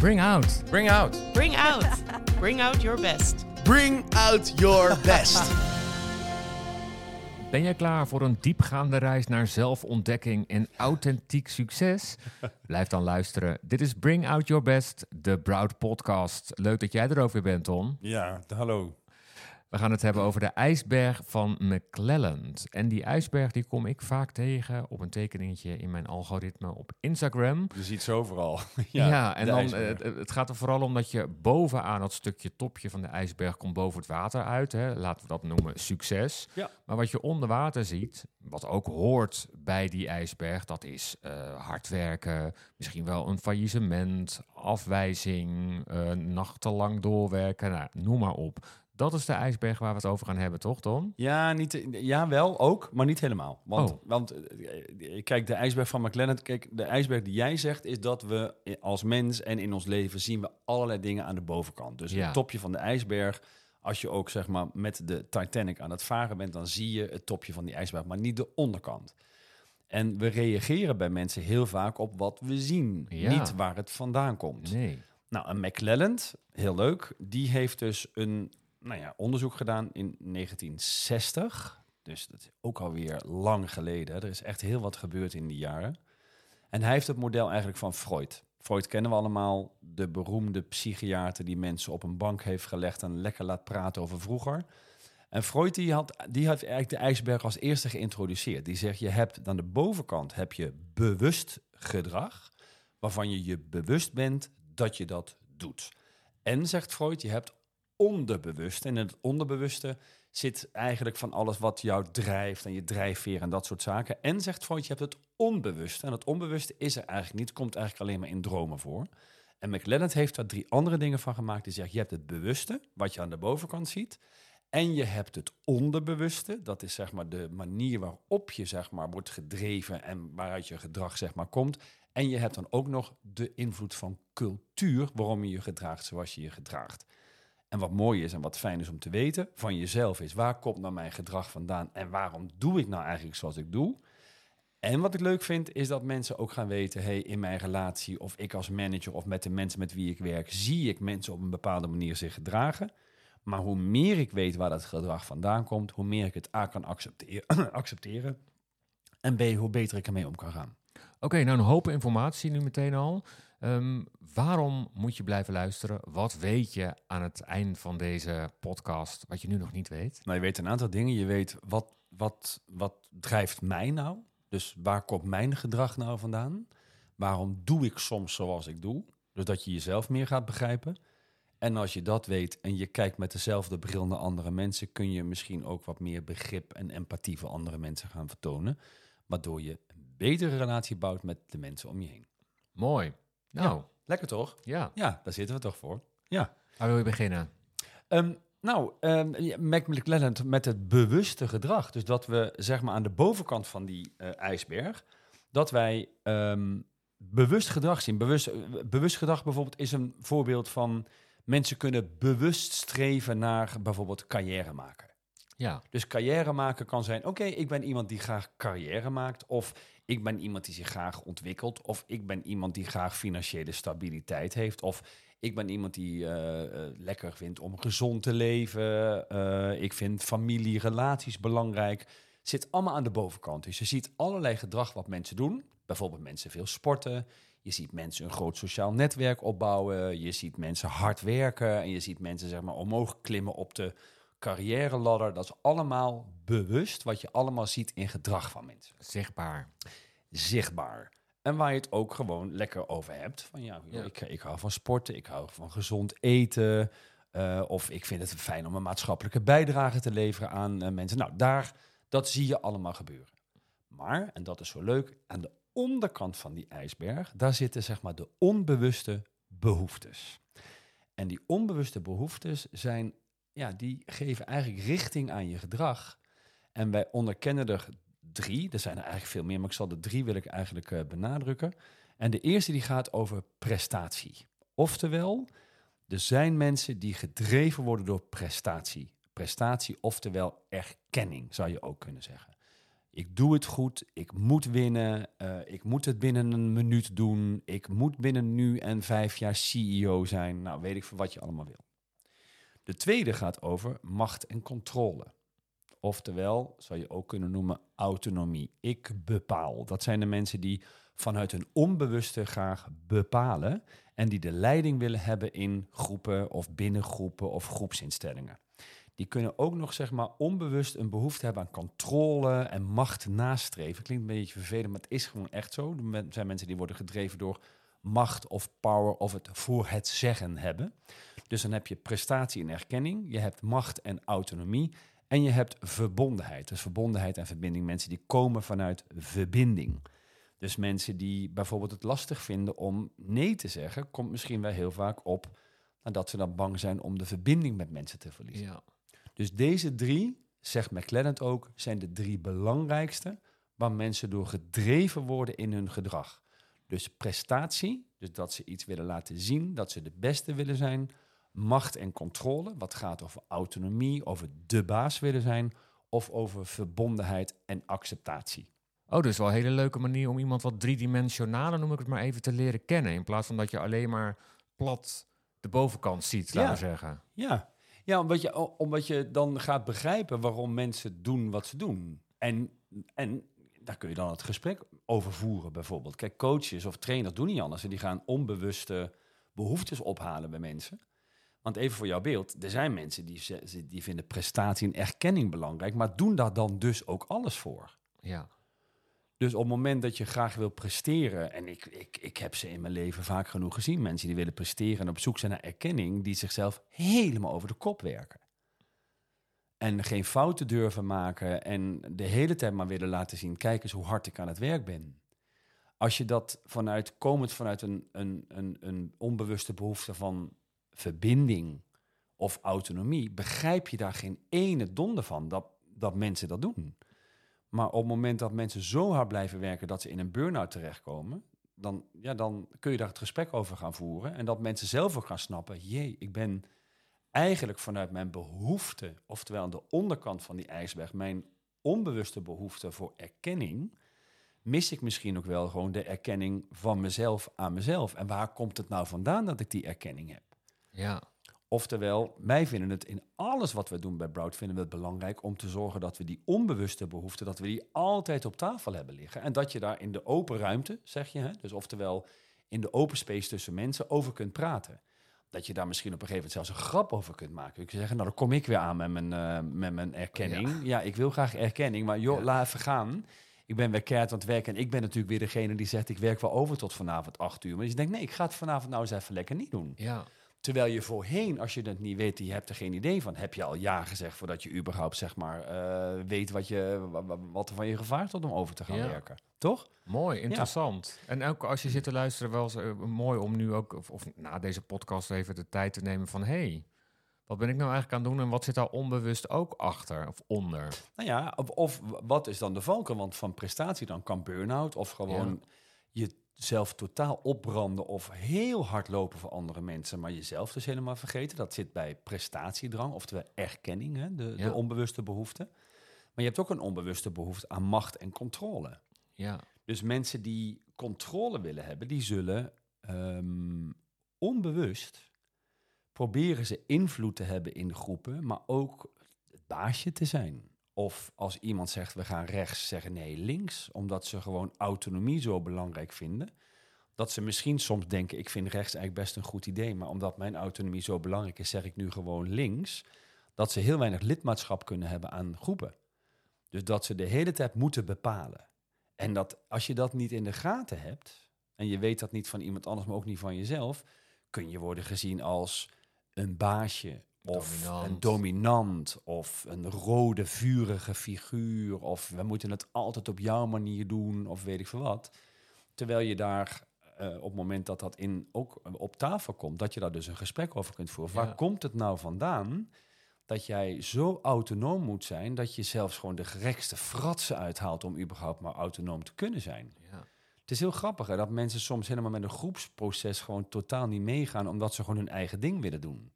Bring out. Bring out. Bring out. Bring out your best. Bring out your best. Ben jij klaar voor een diepgaande reis naar zelfontdekking en authentiek succes? Blijf dan luisteren. Dit is Bring Out Your Best, de Broud Podcast. Leuk dat jij er ook weer bent, Ton. ja, hallo. We gaan het hebben over de ijsberg van McClelland. En die ijsberg die kom ik vaak tegen op een tekeningetje in mijn algoritme op Instagram. Je ziet ze overal. Ja, en dan, eh, het, het gaat er vooral om dat je bovenaan dat stukje topje van de ijsberg komt boven het water uit. Hè. Laten we dat noemen succes. Ja. Maar wat je onder water ziet, wat ook hoort bij die ijsberg, dat is eh, hard werken, misschien wel een faillissement, afwijzing, eh, nachtenlang doorwerken, nou, noem maar op. Dat is de ijsberg waar we het over gaan hebben, toch, Ton? Ja, niet, ja, wel ook, maar niet helemaal. Want, Oh. want eh, kijk, de ijsberg van McLennan, kijk, de ijsberg die jij zegt, is dat we als mens en in ons leven zien we allerlei dingen aan de bovenkant. Dus Ja. het topje van de ijsberg, als je ook zeg maar met de Titanic aan het varen bent, dan zie je het topje van die ijsberg, maar niet de onderkant. En we reageren bij mensen heel vaak op wat we zien, Ja. niet waar het vandaan komt. Nee. Nou, een McClelland, heel leuk, die heeft dus een nou ja, onderzoek gedaan in 1960. Dus dat is ook alweer lang geleden. Er is echt heel wat gebeurd in die jaren. En hij heeft het model eigenlijk van Freud. Freud kennen we allemaal, de beroemde psychiater die mensen op een bank heeft gelegd en lekker laat praten over vroeger. En Freud die had, die had eigenlijk de ijsberg als eerste geïntroduceerd. Die zegt, je hebt aan de bovenkant heb je bewust gedrag, waarvan je je bewust bent dat je dat doet. En, zegt Freud, je hebt onderbewuste. En in het onderbewuste zit eigenlijk van alles wat jou drijft en je drijfveer en dat soort zaken. En, zegt Freud, je hebt het onbewuste. En het onbewuste is er eigenlijk niet, komt eigenlijk alleen maar in dromen voor. En McLennan heeft daar drie andere dingen van gemaakt. Die zegt, je hebt het bewuste, wat je aan de bovenkant ziet. En je hebt het onderbewuste. Dat is zeg maar de manier waarop je zeg maar wordt gedreven en waaruit je gedrag zeg maar komt. En je hebt dan ook nog de invloed van cultuur, waarom je je gedraagt zoals je je gedraagt. En wat mooi is en wat fijn is om te weten van jezelf is, waar komt nou mijn gedrag vandaan en waarom doe ik nou eigenlijk zoals ik doe? En wat ik leuk vind, is dat mensen ook gaan weten, hey, in mijn relatie of ik als manager of met de mensen met wie ik werk, zie ik mensen op een bepaalde manier zich gedragen. Maar hoe meer ik weet waar dat gedrag vandaan komt, hoe meer ik het A kan accepteren, en B, hoe beter ik ermee om kan gaan. Oké, nou een hoop informatie nu meteen al. Ehm, waarom moet je blijven luisteren? Wat weet je aan het eind van deze podcast wat je nu nog niet weet? Nou, je weet een aantal dingen. Je weet wat, wat, wat drijft mij nou? Dus waar komt mijn gedrag nou vandaan? Waarom doe ik soms zoals ik doe? Dus dat je jezelf meer gaat begrijpen. En als je dat weet en je kijkt met dezelfde bril naar andere mensen, kun je misschien ook wat meer begrip en empathie voor andere mensen gaan vertonen. Waardoor je een betere relatie bouwt met de mensen om je heen. Mooi. Nou, Lekker toch? ja. Ja, daar zitten we toch voor. Ja. Waar wil je beginnen? Ehm, nou, um, Mac McLennan met het bewuste gedrag. Dus dat we zeg maar aan de bovenkant van die eh, ijsberg, dat wij ehm, bewust gedrag zien. Bewust, eh, bewust gedrag bijvoorbeeld is een voorbeeld van mensen kunnen bewust streven naar bijvoorbeeld carrière maken. Ja, Dus carrière maken kan zijn, oké, ik ben iemand die graag carrière maakt. Of ik ben iemand die zich graag ontwikkelt. Of ik ben iemand die graag financiële stabiliteit heeft. Of ik ben iemand die eh, eh, lekker vindt om gezond te leven. Eh, ik vind familie, relaties belangrijk. Zit allemaal aan de bovenkant. Dus je ziet allerlei gedrag wat mensen doen. Bijvoorbeeld mensen veel sporten. Je ziet mensen een groot sociaal netwerk opbouwen. Je ziet mensen hard werken. En je ziet mensen zeg maar omhoog klimmen op de carrière ladder. Dat is allemaal bewust wat je allemaal ziet in gedrag van mensen. zichtbaar. Zichtbaar. En waar je het ook gewoon lekker over hebt. Van ja, Ja. Ik, ik hou van sporten, ik hou van gezond eten. eh, of ik vind het fijn om een maatschappelijke bijdrage te leveren aan eh, mensen. Nou, daar, dat zie je allemaal gebeuren. Maar, en dat is zo leuk, aan de onderkant van die ijsberg, daar zitten zeg maar de onbewuste behoeftes. En die onbewuste behoeftes zijn, ja, die geven eigenlijk richting aan je gedrag. En wij onderkennen er drie. Er zijn er eigenlijk veel meer, maar ik zal de drie wil ik eigenlijk eh, benadrukken. En de eerste die gaat over prestatie. Oftewel, er zijn mensen die gedreven worden door prestatie. Prestatie, oftewel erkenning, zou je ook kunnen zeggen. Ik doe het goed, ik moet winnen, eh, ik moet het binnen een minuut doen, ik moet binnen nu en vijf jaar CEO zijn. Nou, weet ik veel wat je allemaal wil. De tweede gaat over macht en controle. Oftewel, zou je ook kunnen noemen, autonomie. Ik bepaal. Dat zijn de mensen die vanuit hun onbewuste graag bepalen en die de leiding willen hebben in groepen of binnengroepen of groepsinstellingen. Die kunnen ook nog zeg maar onbewust een behoefte hebben aan controle en macht nastreven. Klinkt een beetje vervelend, maar het is gewoon echt zo. Er zijn mensen die worden gedreven door macht of power of het voor het zeggen hebben. Dus dan heb je prestatie en erkenning, je hebt macht en autonomie en je hebt verbondenheid. Dus verbondenheid en verbinding. Mensen die komen vanuit verbinding. Dus mensen die bijvoorbeeld het lastig vinden om nee te zeggen, komt misschien wel heel vaak op nadat ze dan bang zijn om de verbinding met mensen te verliezen. Ja. Dus deze drie, zegt McLaren ook, zijn de drie belangrijkste waar mensen door gedreven worden in hun gedrag. Dus prestatie, dus dat ze iets willen laten zien, dat ze de beste willen zijn. Macht en controle, wat gaat over autonomie, over de baas willen zijn. Of over verbondenheid en acceptatie. Oh, dus wel een hele leuke manier om iemand wat driedimensionaler, noem ik het maar even, te leren kennen. In plaats van dat je alleen maar plat de bovenkant ziet, laten we zeggen. Ja, ja omdat, je, omdat je dan gaat begrijpen waarom mensen doen wat ze doen. En, en daar kun je dan het gesprek over voeren, bijvoorbeeld. Kijk, coaches of trainers doen niet anders. En die gaan onbewuste behoeftes ophalen bij mensen. Want even voor jouw beeld, er zijn mensen die, die vinden prestatie en erkenning belangrijk, maar doen daar dan dus ook alles voor. Ja. Dus op het moment dat je graag wil presteren, en ik, ik, ik heb ze in mijn leven vaak genoeg gezien, mensen die willen presteren en op zoek zijn naar erkenning, die zichzelf helemaal over de kop werken. En geen fouten durven maken en de hele tijd maar willen laten zien, kijk eens hoe hard ik aan het werk ben. Als je dat vanuit, komend vanuit een, een, een, een onbewuste behoefte van verbinding of autonomie, begrijp je daar geen ene donder van dat, dat mensen dat doen. Maar op het moment dat mensen zo hard blijven werken dat ze in een burn-out terechtkomen, dan, ja, dan kun je daar het gesprek over gaan voeren. En dat mensen zelf ook gaan snappen, jee, ik ben eigenlijk vanuit mijn behoefte, oftewel aan de onderkant van die ijsberg, mijn onbewuste behoefte voor erkenning, mis ik misschien ook wel gewoon de erkenning van mezelf aan mezelf. En waar komt het nou vandaan dat ik die erkenning heb? Ja. Oftewel, wij vinden het in alles wat we doen bij Broad vinden we het belangrijk om te zorgen dat we die onbewuste behoeften, dat we die altijd op tafel hebben liggen. En dat je daar in de open ruimte, zeg je, hè, dus oftewel in de open space tussen mensen over kunt praten. Dat je daar misschien op een gegeven moment zelfs een grap over kunt maken. Ik zeggen, nou dan kom ik weer aan met mijn, uh, met mijn erkenning. Ja. ik wil graag erkenning, maar joh, laat even gaan. Ik ben weer keihard aan het werken en ik ben natuurlijk weer degene die zegt, ik werk wel over tot vanavond acht uur. Maar je denkt, nee, ik ga het vanavond nou eens even lekker niet doen. Ja. Terwijl je voorheen, als je het niet weet, je hebt er geen idee van, heb je al ja gezegd voordat je überhaupt zeg maar uh, weet wat, je, wat er van je gevaar tot om over te gaan werken. Toch? Mooi, interessant. En ook als je zit te luisteren, wel eens, uh, mooi om nu ook, of, of, na deze podcast even de tijd te nemen van, hey, wat ben ik nou eigenlijk aan het doen en wat zit daar onbewust ook achter of onder? Nou ja, of, of wat is dan de valken? Want van prestatie dan kan burn-out of gewoon ja. je zelf totaal opbranden of heel hard lopen voor andere mensen, maar jezelf dus helemaal vergeten. Dat zit bij prestatiedrang, oftewel erkenning, hè, de, Ja. de onbewuste behoefte. Maar je hebt ook een onbewuste behoefte aan macht en controle. Ja, Dus mensen die controle willen hebben, die zullen ehm, onbewust proberen ze invloed te hebben in groepen, maar ook het baasje te zijn. Of als iemand zegt we gaan rechts, zeggen nee links, omdat ze gewoon autonomie zo belangrijk vinden. Dat ze misschien soms denken, ik vind rechts eigenlijk best een goed idee, maar omdat mijn autonomie zo belangrijk is, zeg ik nu gewoon links. Dat ze heel weinig lidmaatschap kunnen hebben aan groepen. Dus dat ze de hele tijd moeten bepalen. En dat als je dat niet in de gaten hebt, en je weet dat niet van iemand anders, maar ook niet van jezelf, kun je worden gezien als een baasje. Of Dominant. een dominant, of een rode, vurige figuur, of we moeten het altijd op jouw manier doen, of weet ik veel wat. Terwijl je daar eh, op het moment dat dat in, ook op tafel komt, dat je daar dus een gesprek over kunt voeren. Ja. Waar komt het nou vandaan dat jij zo autonoom moet zijn dat je zelfs gewoon de gerekste fratsen uithaalt om überhaupt maar autonoom te kunnen zijn? ja. Het is heel grappig hè, dat mensen soms helemaal met een groepsproces gewoon totaal niet meegaan, omdat ze gewoon hun eigen ding willen doen.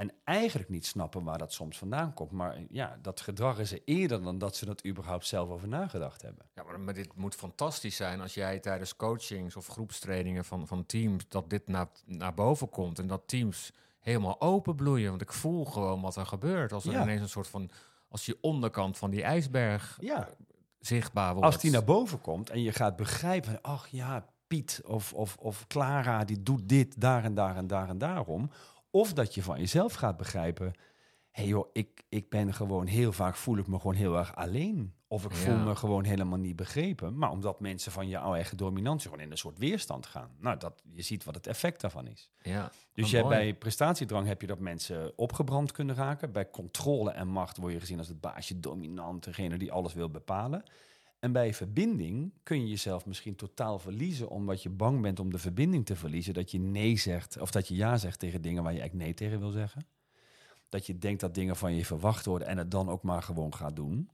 En eigenlijk niet snappen waar dat soms vandaan komt. Maar ja, dat gedrag is er eerder dan dat ze dat überhaupt zelf over nagedacht hebben. Ja, maar, maar dit moet fantastisch zijn als jij tijdens coachings of groepstrainingen van, van teams dat dit naar, naar boven komt en dat teams helemaal openbloeien. Want ik voel gewoon wat er gebeurt als er Ja. ineens een soort van als je onderkant van die ijsberg Ja, zichtbaar wordt. als die naar boven komt en je gaat begrijpen, ach ja, Piet of, of, of Clara, die doet dit daar en daar en daar en daarom. Of dat je van jezelf gaat begrijpen, hé hey joh, ik, ik ben gewoon heel vaak voel ik me gewoon heel erg alleen. Of ik voel me gewoon helemaal niet begrepen. Maar omdat mensen van jouw eigen dominantie gewoon in een soort weerstand gaan. Nou, dat, je ziet wat het effect daarvan is. Ja, Dus jij, mooi. bij prestatiedrang heb je dat mensen opgebrand kunnen raken. Bij controle en macht word je gezien als het baasje, dominant, degene die alles wil bepalen. En bij verbinding kun je jezelf misschien totaal verliezen omdat je bang bent om de verbinding te verliezen. Dat je nee zegt of dat je ja zegt tegen dingen waar je eigenlijk nee tegen wil zeggen. Dat je denkt dat dingen van je verwacht worden en het dan ook maar gewoon gaat doen.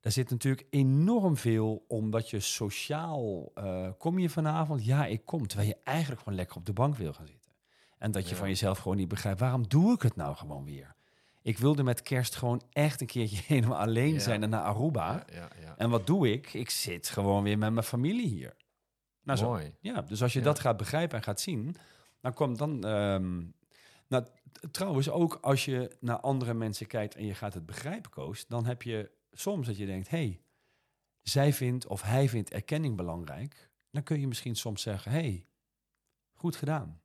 Daar zit natuurlijk enorm veel omdat je sociaal eh, kom je vanavond. Ja, ik kom. Terwijl je eigenlijk gewoon lekker op de bank wil gaan zitten. En dat je Ja. van jezelf gewoon niet begrijpt. Waarom doe ik het nou gewoon weer? Ik wilde met kerst gewoon echt een keertje helemaal alleen Ja. zijn en naar Aruba. ja, ja. En wat doe ik? Ik zit gewoon weer met mijn familie hier. Nou, zo. Mooi. Ja, dus als je dat gaat begrijpen en gaat zien, dan komt dan. ehm, nou, trouwens, ook als je naar andere mensen kijkt en je gaat het begrijpen, Koos, dan heb je soms dat je denkt: hé, hey, zij vindt of hij vindt erkenning belangrijk. Dan kun je misschien soms zeggen: hé, hey, goed gedaan.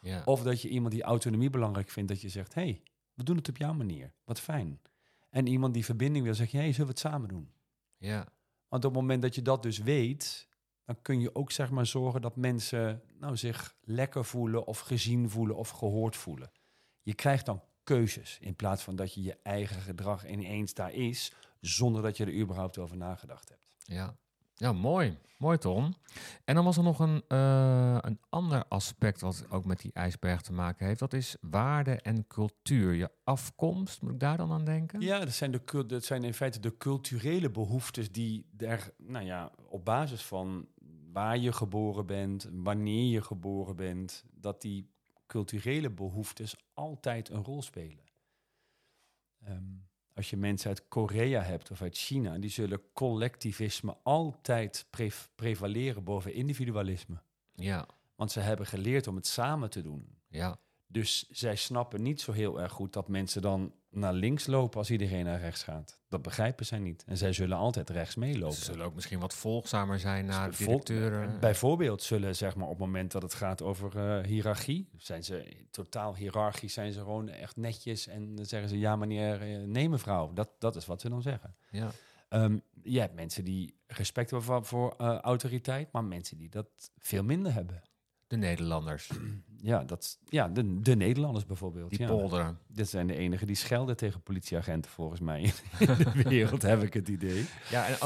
Ja. Of dat je iemand die autonomie belangrijk vindt, dat je zegt: hé, hey, we doen het op jouw manier. Wat fijn. En iemand die verbinding wil, zeg je: hé, hey, zullen we het samen doen? ja. Want op het moment dat je dat dus weet, dan kun je ook zeg maar zorgen dat mensen nou, zich lekker voelen of gezien voelen of gehoord voelen. Je krijgt dan keuzes in plaats van dat je je eigen gedrag ineens daar is, zonder dat je er überhaupt over nagedacht hebt. Ja. Ja, mooi. Mooi, Ton. En dan was er nog een, eh, een ander aspect wat ook met die ijsberg te maken heeft. Dat is waarde en cultuur. Je afkomst, moet ik daar dan aan denken? Ja, dat zijn, de, dat zijn in feite de culturele behoeftes die er, nou ja, op basis van waar je geboren bent, wanneer je geboren bent, dat die culturele behoeftes altijd een rol spelen. Ehm, als je mensen uit Korea hebt of uit China, die zullen collectivisme altijd pre- prevaleren boven individualisme. Ja, Want ze hebben geleerd om het samen te doen. ja, Dus zij snappen niet zo heel erg goed dat mensen dan naar links lopen als iedereen naar rechts gaat. Dat begrijpen zij niet. En zij zullen altijd rechts meelopen. Ze zullen ook misschien wat volgzamer zijn naar Vol- directeuren. Bijvoorbeeld zullen zeg maar op het moment dat het gaat over eh, hiërarchie, zijn ze totaal hiërarchisch, zijn ze gewoon echt netjes en dan zeggen ze ja meneer, eh, nee mevrouw. Dat, dat is wat ze dan zeggen. Ja, Ehm, je hebt mensen die respect hebben voor, voor eh, autoriteit, maar mensen die dat veel minder hebben. De Nederlanders, Ja, dat, ja de, de Nederlanders bijvoorbeeld. die ja. polderen. Dit zijn de enigen die schelden tegen politieagenten volgens mij in de wereld, heb ik het idee. Ja, en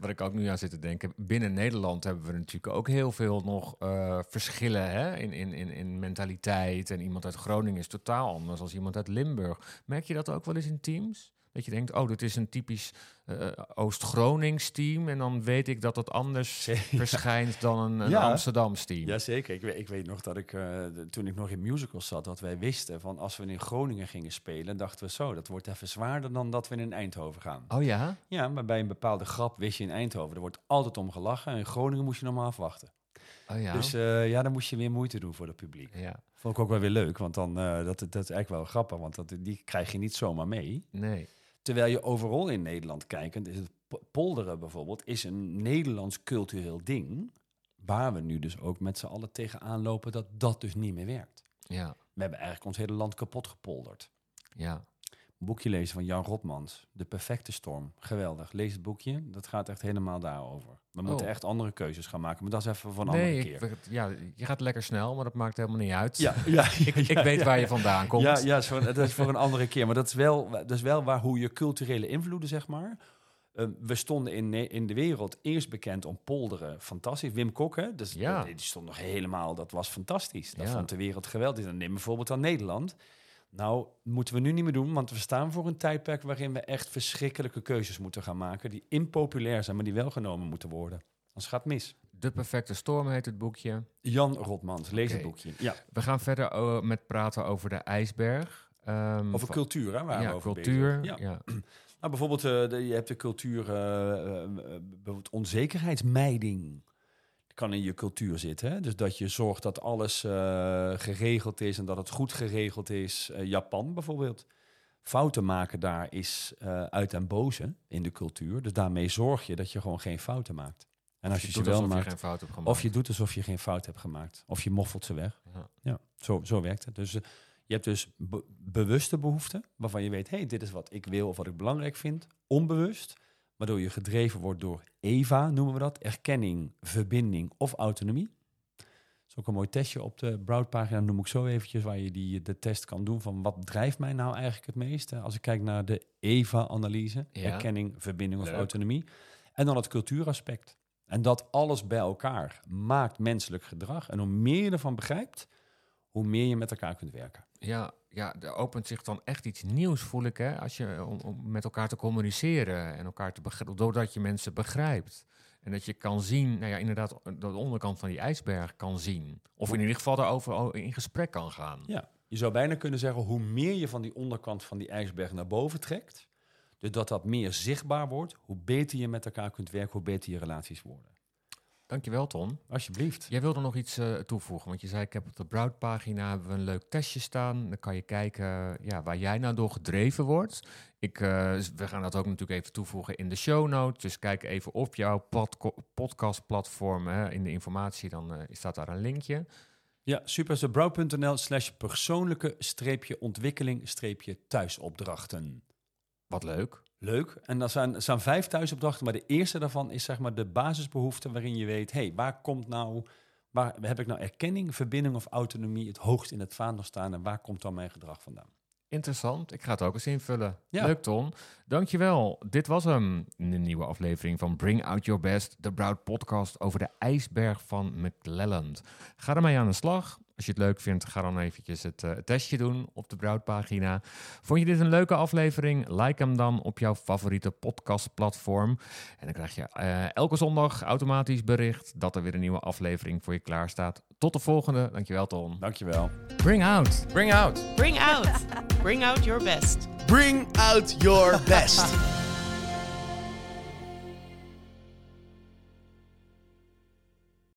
wat ik ook nu aan zit te denken, binnen Nederland hebben we natuurlijk ook heel veel nog eh, verschillen hè? In, in, in, in mentaliteit. En iemand uit Groningen is totaal anders dan iemand uit Limburg. Merk je dat ook wel eens in teams? Dat je denkt, oh, dit is een typisch eh, Oost-Gronings team. En dan weet ik dat het anders verschijnt dan een, een Ja. Amsterdams team. Jazeker, ik, weet- ik weet nog dat ik, eh, toen ik nog in musicals zat, dat wij wisten van als we in Groningen gingen spelen, dachten we zo, dat wordt even zwaarder dan dat we in Eindhoven gaan. Oh ja? Ja, maar bij een bepaalde grap wist je in Eindhoven, er wordt altijd om gelachen en in Groningen moest je nog maar afwachten. Oh ja? Dus eh, ja, dan moest je weer moeite doen voor het publiek. ja, Vond ik ook wel weer leuk, want dan, eh, dat, dat is eigenlijk wel grappig, want dat, die krijg je niet zomaar mee. nee. Terwijl je overal in Nederland kijkend, is het po- polderen bijvoorbeeld, is een Nederlands cultureel ding. Waar we nu dus ook met z'n allen tegenaan lopen dat dat dus niet meer werkt. Ja, We hebben eigenlijk ons hele land kapot gepolderd. ja. Boekje lezen van Jan Rotmans, De Perfecte Storm. Geweldig. Lees het boekje, dat gaat echt helemaal daarover. We moeten Oh. echt andere keuzes gaan maken, maar dat is even voor een Nee, andere keer. ik, ja, je gaat lekker snel, maar dat maakt helemaal niet uit. Ja, ja, ik, ik weet waar je vandaan komt. Ja, ja zo, dat is voor een andere keer. Maar dat is wel, dat is wel waar hoe je culturele invloeden, zeg maar. Eh, we stonden in, in de wereld eerst bekend om polderen. Fantastisch. Wim Kok, hè? Dus, Ja. die stond nog helemaal, dat was fantastisch. Dat vond de wereld geweldig. Dan neem bijvoorbeeld aan Nederland. Nou, moeten we nu niet meer doen, want we staan voor een tijdperk waarin we echt verschrikkelijke keuzes moeten gaan maken. Die impopulair zijn, maar die wel genomen moeten worden. Anders gaat het mis. De Perfecte Storm heet het boekje. Jan Rotmans, lees het boekje. Ja. We gaan verder met praten over de ijsberg. Ehm, Over cultuur, hè? Waar we ja, over cultuur. bezig. Ja. Nou, bijvoorbeeld, de- je hebt de cultuur, bijvoorbeeld onzekerheidsmijding. Kan in je cultuur zitten. Hè? Dus dat je zorgt dat alles eh, geregeld is en dat het goed geregeld is. Eh, Japan bijvoorbeeld. Fouten maken daar is eh, uit en boze in de cultuur. Dus daarmee zorg je dat je gewoon geen fouten maakt. En als je, doet ze wel je maakt, geen fout hebt gemaakt. of je doet alsof je geen fout hebt gemaakt. Of je moffelt ze weg. Ja. Ja, zo, zo werkt het. Dus je hebt dus be- bewuste behoeften, waarvan je weet, hey, dit is wat ik wil of wat ik belangrijk vind. Onbewust, waardoor je gedreven wordt door EVA, noemen we dat. Erkenning, verbinding of autonomie. Dat is ook een mooi testje op de Broad-pagina, noem ik zo eventjes, waar je die, de test kan doen van wat drijft mij nou eigenlijk het meeste. Als ik kijk naar de EVA-analyse, Ja. erkenning, verbinding of Leuk. autonomie. En dan het cultuuraspect. En dat alles bij elkaar maakt menselijk gedrag. En hoe meer je ervan begrijpt, hoe meer je met elkaar kunt werken. Ja, ja, er opent zich dan echt iets nieuws, voel ik, hè? Als je, om, om met elkaar te communiceren en elkaar te begrijpen, doordat je mensen begrijpt. En dat je kan zien, nou ja, inderdaad, de onderkant van die ijsberg kan zien. Of in ieder geval daarover o- in gesprek kan gaan. Ja, je zou bijna kunnen zeggen, hoe meer je van die onderkant van die ijsberg naar boven trekt, dus dat dat meer zichtbaar wordt, hoe beter je met elkaar kunt werken, hoe beter je relaties worden. Dankjewel, Ton. Alsjeblieft. Jij wilde nog iets eh, toevoegen, want je zei, ik heb op de Broud-pagina hebben we een leuk testje staan. Dan kan je kijken ja, waar jij nou door gedreven wordt. Ik, eh, we gaan dat ook natuurlijk even toevoegen in de show notes. Dus kijk even op jouw podcastplatform, hè, in de informatie, dan eh, staat daar een linkje. Ja, supersebrouw.nl slash persoonlijke streepje ontwikkeling streepje thuisopdrachten. Wat leuk. Leuk. En dat zijn, dat zijn vijf thuisopdrachten, maar de eerste daarvan is zeg maar de basisbehoefte waarin je weet, hey, waar komt nou, waar heb ik nou erkenning, verbinding of autonomie het hoogst in het vaandel staan en waar komt dan mijn gedrag vandaan? Interessant. Ik ga het ook eens invullen. Ja. Leuk, Ton. Dankjewel. Dit was hem. Een nieuwe aflevering van Bring Out Your Best, de Broud podcast over de ijsberg van McClelland. Ga ermee aan de slag. Als je het leuk vindt, ga dan eventjes het eh, testje doen op de Broud pagina. Vond je dit een leuke aflevering? Like hem dan op jouw favoriete podcastplatform. En dan krijg je eh, elke zondag automatisch bericht dat er weer een nieuwe aflevering voor je klaar staat. Tot de volgende. Dankjewel, Ton. Dankjewel. Bring out. Bring out. Bring out. Bring out your best. Bring out your best.